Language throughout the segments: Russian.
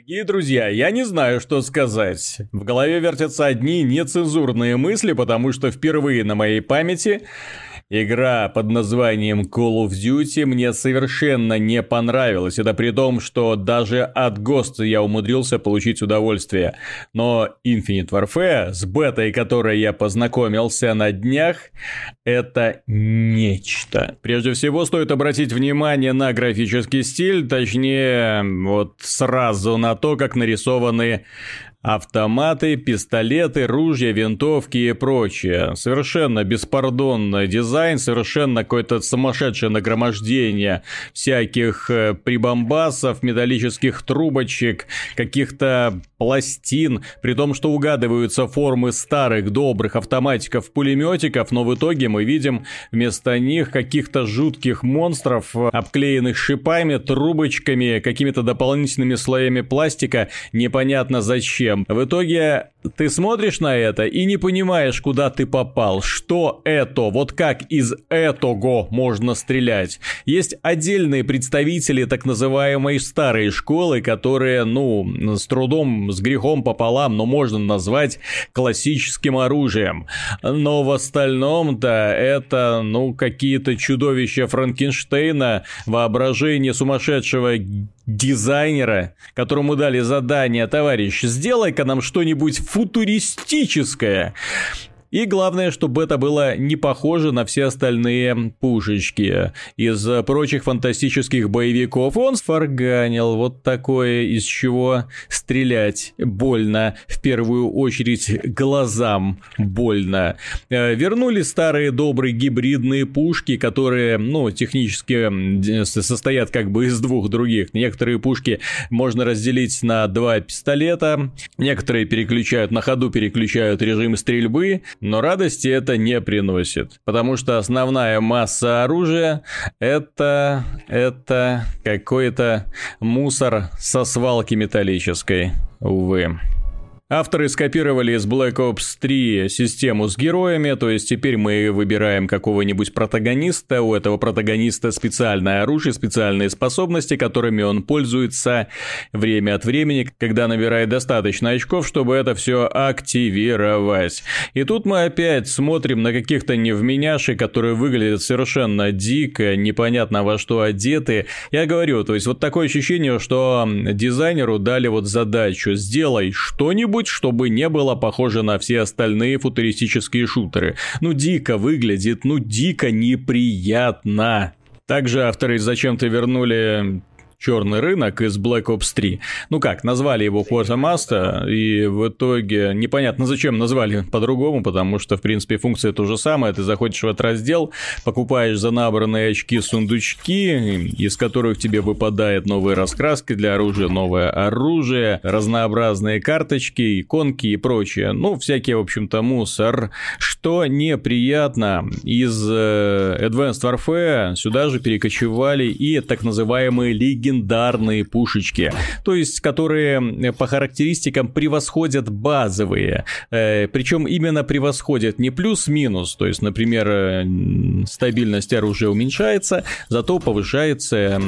Дорогие друзья, я не знаю, что сказать. В голове вертятся одни нецензурные мысли, потому что впервые на моей памяти Игра под названием Call of Duty мне совершенно не понравилась. Это при том, что даже от Ghost я умудрился получить удовольствие. Но Infinite Warfare, с бетой которой я познакомился на днях, это нечто. Прежде всего, стоит обратить внимание на графический стиль, точнее, вот сразу на то, как нарисованы Автоматы, пистолеты, ружья, винтовки и прочее. Совершенно беспардонный дизайн, совершенно какое-то сумасшедшее нагромождение всяких э, прибамбасов, металлических трубочек, каких-то пластин, при том, что угадываются формы старых добрых автоматиков-пулеметиков, но в итоге мы видим вместо них каких-то жутких монстров, обклеенных шипами, трубочками, какими-то дополнительными слоями пластика, непонятно зачем зачем. В итоге ты смотришь на это и не понимаешь, куда ты попал, что это, вот как из этого можно стрелять. Есть отдельные представители так называемой старой школы, которые, ну, с трудом, с грехом пополам, но можно назвать классическим оружием. Но в остальном-то это, ну, какие-то чудовища Франкенштейна, воображение сумасшедшего дизайнера, которому дали задание, товарищ, сделай-ка нам что-нибудь футуристическое. И главное, чтобы это было не похоже на все остальные пушечки из прочих фантастических боевиков. Он сфарганил вот такое, из чего стрелять больно, в первую очередь глазам больно. Э, вернули старые добрые гибридные пушки, которые, ну, технически состоят как бы из двух других. Некоторые пушки можно разделить на два пистолета, некоторые переключают на ходу, переключают режим стрельбы, но радости это не приносит, потому что основная масса оружия это, это какой-то мусор со свалки металлической, увы. Авторы скопировали из Black Ops 3 систему с героями, то есть теперь мы выбираем какого-нибудь протагониста, у этого протагониста специальное оружие, специальные способности, которыми он пользуется время от времени, когда набирает достаточно очков, чтобы это все активировать. И тут мы опять смотрим на каких-то невменяшей, которые выглядят совершенно дико, непонятно во что одеты. Я говорю, то есть вот такое ощущение, что дизайнеру дали вот задачу, сделай что-нибудь, что-нибудь, чтобы не было похоже на все остальные футуристические шутеры. Ну дико выглядит, ну дико неприятно. Также авторы зачем-то вернули черный рынок из Black Ops 3. Ну как, назвали его Quartermaster, и в итоге непонятно зачем назвали по-другому, потому что, в принципе, функция то же самое. Ты заходишь в этот раздел, покупаешь за набранные очки сундучки, из которых тебе выпадает новые раскраски для оружия, новое оружие, разнообразные карточки, иконки и прочее. Ну, всякие, в общем-то, мусор. Что неприятно, из э, Advanced Warfare сюда же перекочевали и так называемые лиги легендарные пушечки, то есть которые по характеристикам превосходят базовые, э, причем именно превосходят не плюс-минус, то есть, например, э, стабильность оружия уменьшается, зато повышается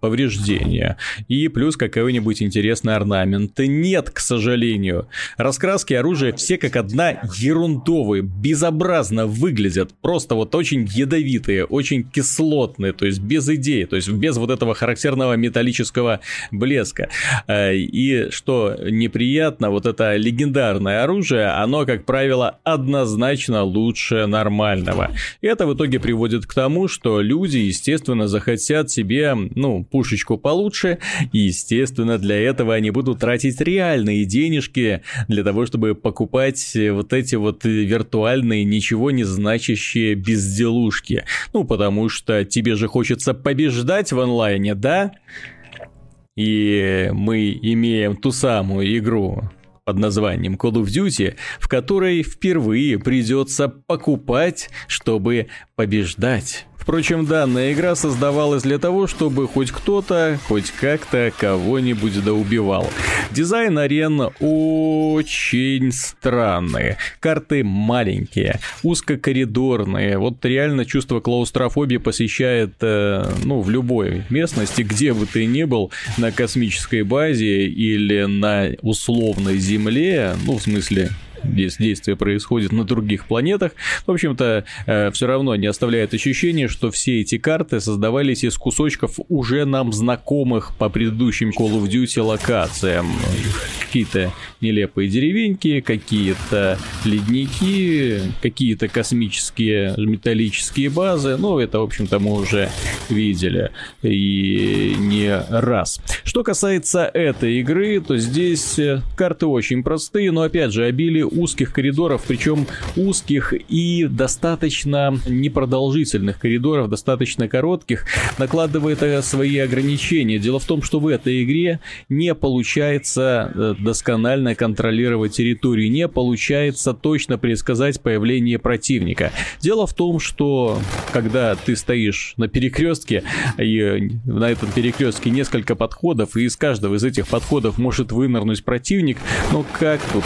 повреждение, и плюс какой-нибудь интересный орнамент. Нет, к сожалению. Раскраски оружия все как одна ерундовые, безобразно выглядят, просто вот очень ядовитые, очень кислотные, то есть без идеи, то есть без вот этого характерного металлического блеска. Э, и что неприятно, вот это легендарное оружие, оно, как правило, однозначно лучше нормального. Это в итоге приводит к тому, что люди, естественно, захотят себе, ну, пушечку получше, и, естественно, для этого они будут тратить реальные денежки для того, чтобы покупать вот эти вот виртуальные, ничего не значащие безделушки. Ну, потому что тебе же хочется побеждать в онлайне, да? И мы имеем ту самую игру под названием Call of Duty, в которой впервые придется покупать, чтобы побеждать Впрочем, данная игра создавалась для того, чтобы хоть кто-то, хоть как-то кого-нибудь доубивал. Дизайн арен очень странный. Карты маленькие, узкокоридорные. Вот реально чувство клаустрофобии посещает, э, ну, в любой местности, где бы ты ни был, на космической базе или на условной Земле, ну, в смысле, здесь действие происходит на других планетах, в общем-то, э, все равно не оставляет ощущения, что все эти карты создавались из кусочков уже нам знакомых по предыдущим Call of Duty локациям. Какие-то нелепые деревеньки, какие-то ледники, какие-то космические металлические базы. Ну, это, в общем-то, мы уже видели и не раз. Что касается этой игры, то здесь э, карты очень простые, но, опять же, обилие узких коридоров, причем узких и достаточно непродолжительных коридоров, достаточно коротких, накладывает свои ограничения. Дело в том, что в этой игре не получается э, досконально контролировать территорию, не получается точно предсказать появление противника. Дело в том, что когда ты стоишь на перекрестке, и на этом перекрестке несколько подходов, и из каждого из этих подходов может вынырнуть противник, но как тут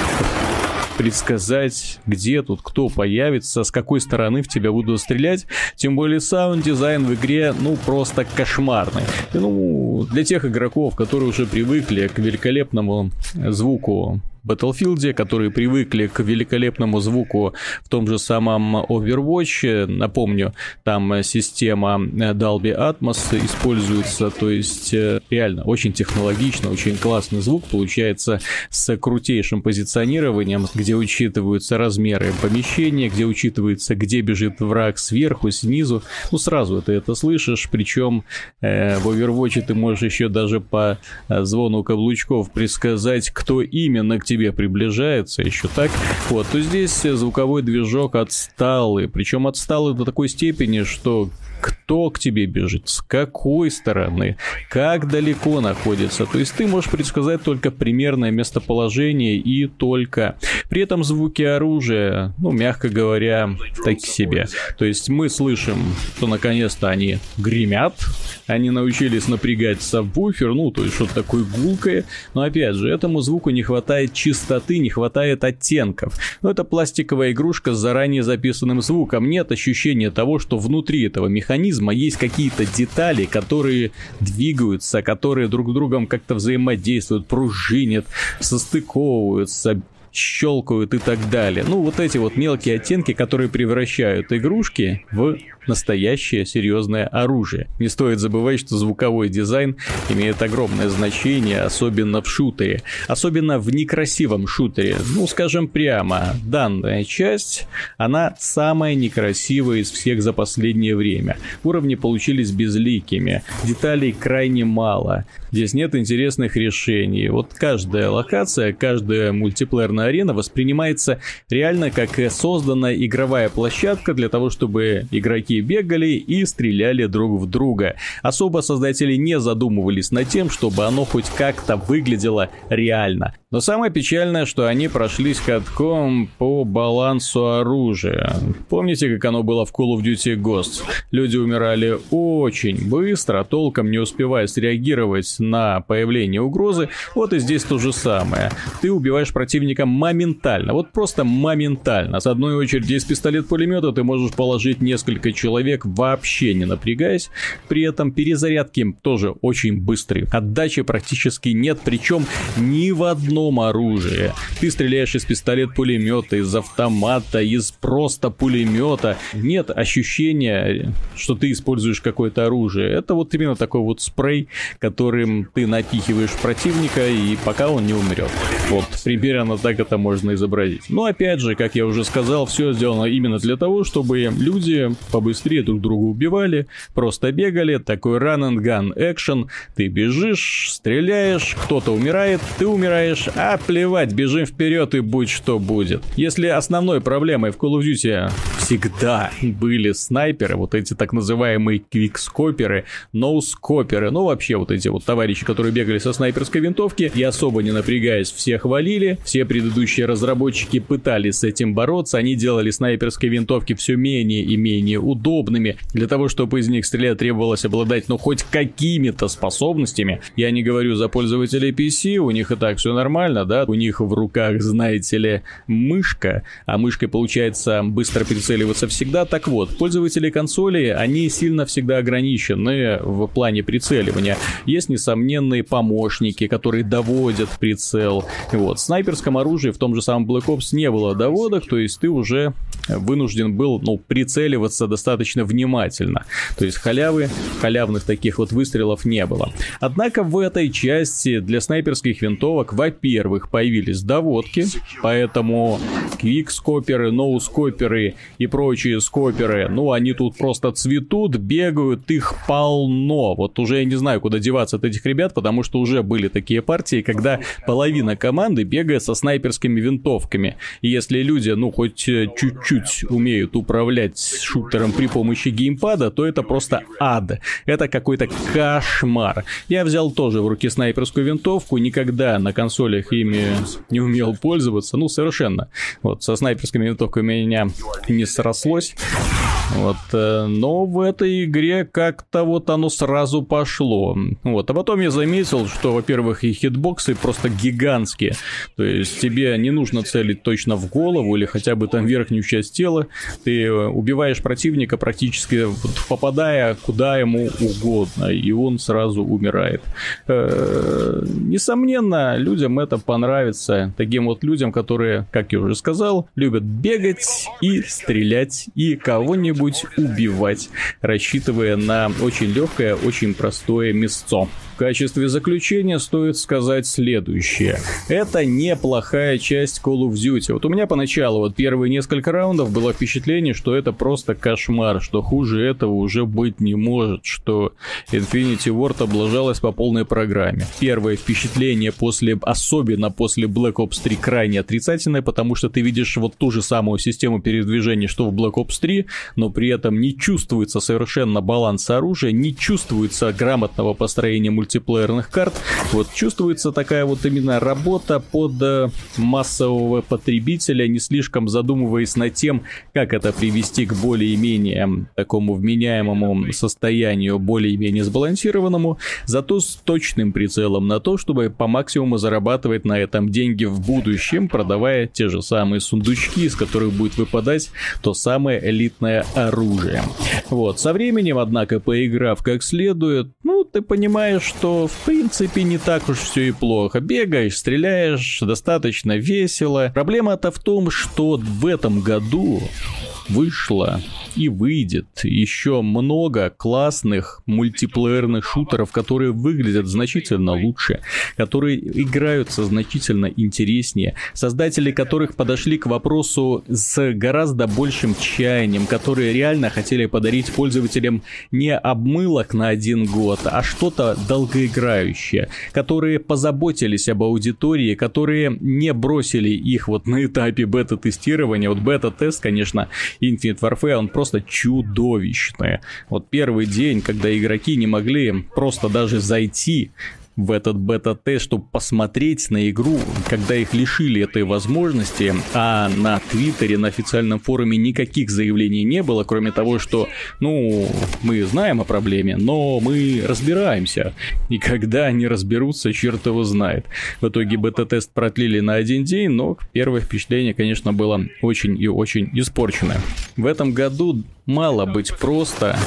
предсказать, где тут кто появится, с какой стороны в тебя будут стрелять. Тем более саунд-дизайн в игре, ну, просто кошмарный. И, ну, для тех игроков, которые уже привыкли к великолепному звуку Battlefield, которые привыкли к великолепному звуку в том же самом Overwatch. Напомню, там система Dolby Atmos используется, то есть э, реально очень технологично, очень классный звук получается с крутейшим позиционированием, где учитываются размеры помещения, где учитывается, где бежит враг сверху, снизу. Ну, сразу ты это слышишь, причем э, в Overwatch ты можешь еще даже по э, звону каблучков предсказать, кто именно к тебе приближается, еще так, вот, то здесь звуковой движок отсталый, причем отсталый до такой степени, что кто к тебе бежит, с какой стороны, как далеко находится. То есть ты можешь предсказать только примерное местоположение и только. При этом звуки оружия, ну, мягко говоря, так себе. То есть мы слышим, что наконец-то они гремят, они научились напрягать сабвуфер, ну, то есть что-то такое гулкое. Но опять же, этому звуку не хватает чистоты, не хватает оттенков. Но это пластиковая игрушка с заранее записанным звуком. Нет ощущения того, что внутри этого механизма есть какие-то детали, которые двигаются, которые друг с другом как-то взаимодействуют, пружинят, состыковываются, щелкают и так далее. Ну, вот эти вот мелкие оттенки, которые превращают игрушки в настоящее серьезное оружие. Не стоит забывать, что звуковой дизайн имеет огромное значение, особенно в шутере. Особенно в некрасивом шутере. Ну, скажем прямо, данная часть, она самая некрасивая из всех за последнее время. Уровни получились безликими, деталей крайне мало. Здесь нет интересных решений. Вот каждая локация, каждая мультиплеерная арена воспринимается реально как созданная игровая площадка для того, чтобы игроки игроки бегали и стреляли друг в друга. Особо создатели не задумывались над тем, чтобы оно хоть как-то выглядело реально. Но самое печальное, что они прошлись катком по балансу оружия. Помните, как оно было в Call of Duty Ghosts? Люди умирали очень быстро, толком не успевая среагировать на появление угрозы. Вот и здесь то же самое. Ты убиваешь противника моментально, вот просто моментально. С одной очереди из пистолет-пулемета ты можешь положить несколько человек, вообще не напрягаясь. При этом перезарядки тоже очень быстрые. Отдачи практически нет, причем ни в одном одном оружии. Ты стреляешь из пистолет-пулемета, из автомата, из просто пулемета. Нет ощущения, что ты используешь какое-то оружие. Это вот именно такой вот спрей, которым ты напихиваешь противника, и пока он не умрет. Вот, примерно так это можно изобразить. Но опять же, как я уже сказал, все сделано именно для того, чтобы люди побыстрее друг друга убивали, просто бегали, такой run and gun action, ты бежишь, стреляешь, кто-то умирает, ты умираешь, а плевать, бежим вперед и будь что будет. Если основной проблемой в Call of Duty всегда были снайперы, вот эти так называемые квикскоперы, ноускоперы, ну вообще вот эти вот товарищи, которые бегали со снайперской винтовки и особо не напрягаясь всех хвалили, все предыдущие разработчики пытались с этим бороться, они делали снайперские винтовки все менее и менее удобными, для того, чтобы из них стрелять требовалось обладать ну хоть какими-то способностями. Я не говорю за пользователей PC, у них и так все нормально, да, у них в руках, знаете ли, мышка, а мышкой получается быстро прицеливаться всегда. Так вот, пользователи консоли, они сильно всегда ограничены в плане прицеливания. Есть несомненные помощники, которые доводят прицел. Вот, в снайперском оружии в том же самом Black Ops не было доводок, то есть ты уже вынужден был, ну, прицеливаться достаточно внимательно. То есть халявы, халявных таких вот выстрелов не было. Однако в этой части для снайперских винтовок, во-первых, появились доводки, поэтому квикскоперы, ноускоперы и прочие скоперы, ну, они тут просто цветут, бегают, их полно. Вот уже я не знаю, куда деваться от этих ребят, потому что уже были такие партии, когда половина команды бегает со снайперскими винтовками. И если люди, ну, хоть э, чуть-чуть умеют управлять шутером при помощи геймпада, то это просто ад. Это какой-то кошмар. Я взял тоже в руки снайперскую винтовку, никогда на консолях ими не умел пользоваться, ну, совершенно. Вот, со снайперскими винтовками у меня не срослось. Вот, э, но в этой игре как-то вот оно сразу пошло. Вот, а потом я заметил, что, во-первых, и хитбоксы просто гигантские. То есть тебе не нужно целить точно в голову или хотя бы там верхнюю часть тела. Ты э, убиваешь противника практически попадая куда ему угодно, и он сразу умирает. Э, несомненно, людям это понравится. Таким вот людям, которые, как я уже сказал, любят бегать и стрелять и кого-нибудь кого-нибудь убивать, рассчитывая на очень легкое, очень простое мясцо качестве заключения стоит сказать следующее. Это неплохая часть Call of Duty. Вот у меня поначалу, вот первые несколько раундов было впечатление, что это просто кошмар, что хуже этого уже быть не может, что Infinity Ward облажалась по полной программе. Первое впечатление после, особенно после Black Ops 3 крайне отрицательное, потому что ты видишь вот ту же самую систему передвижения, что в Black Ops 3, но при этом не чувствуется совершенно баланс оружия, не чувствуется грамотного построения мульти мультиплеерных карт. Вот чувствуется такая вот именно работа под э, массового потребителя, не слишком задумываясь над тем, как это привести к более-менее такому вменяемому состоянию, более-менее сбалансированному, зато с точным прицелом на то, чтобы по максимуму зарабатывать на этом деньги в будущем, продавая те же самые сундучки, из которых будет выпадать то самое элитное оружие. Вот, со временем, однако, поиграв как следует, ну, ты понимаешь, что в принципе не так уж все и плохо. Бегаешь, стреляешь, достаточно весело. Проблема-то в том, что в этом году вышло и выйдет еще много классных мультиплеерных шутеров, которые выглядят значительно лучше, которые играются значительно интереснее, создатели которых подошли к вопросу с гораздо большим чаянием, которые реально хотели подарить пользователям не обмылок на один год, а что-то долгоиграющее, которые позаботились об аудитории, которые не бросили их вот на этапе бета-тестирования. Вот бета-тест, конечно, Infinite Warfare, он просто чудовищный. Вот первый день, когда игроки не могли просто даже зайти в этот бета-тест, чтобы посмотреть на игру, когда их лишили этой возможности, а на Твиттере, на официальном форуме никаких заявлений не было, кроме того, что, ну, мы знаем о проблеме, но мы разбираемся. И когда они разберутся, черт его знает. В итоге бета-тест продлили на один день, но первое впечатление, конечно, было очень и очень испорченное. В этом году мало быть просто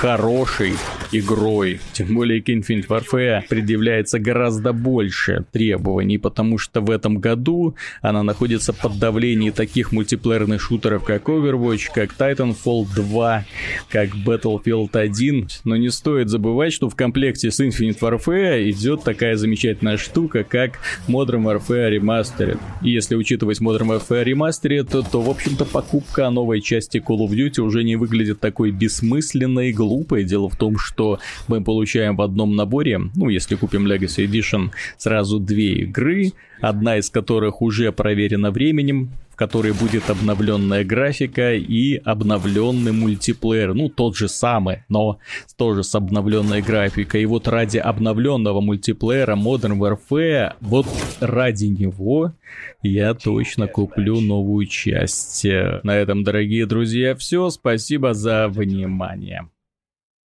хорошей игрой. Тем более к Infinite Warfare предъявляется гораздо больше требований, потому что в этом году она находится под давлением таких мультиплеерных шутеров, как Overwatch, как Titanfall 2, как Battlefield 1. Но не стоит забывать, что в комплекте с Infinite Warfare идет такая замечательная штука, как Modern Warfare Remastered. И если учитывать Modern Warfare Remastered, то, то в общем-то, покупка новой части Call of Duty уже не выглядит такой бессмысленной, глупой глупое. Дело в том, что мы получаем в одном наборе, ну, если купим Legacy Edition, сразу две игры, одна из которых уже проверена временем, которой будет обновленная графика и обновленный мультиплеер. Ну, тот же самый, но тоже с обновленной графикой. И вот ради обновленного мультиплеера Modern Warfare, вот ради него я точно куплю новую часть. На этом, дорогие друзья, все. Спасибо за внимание.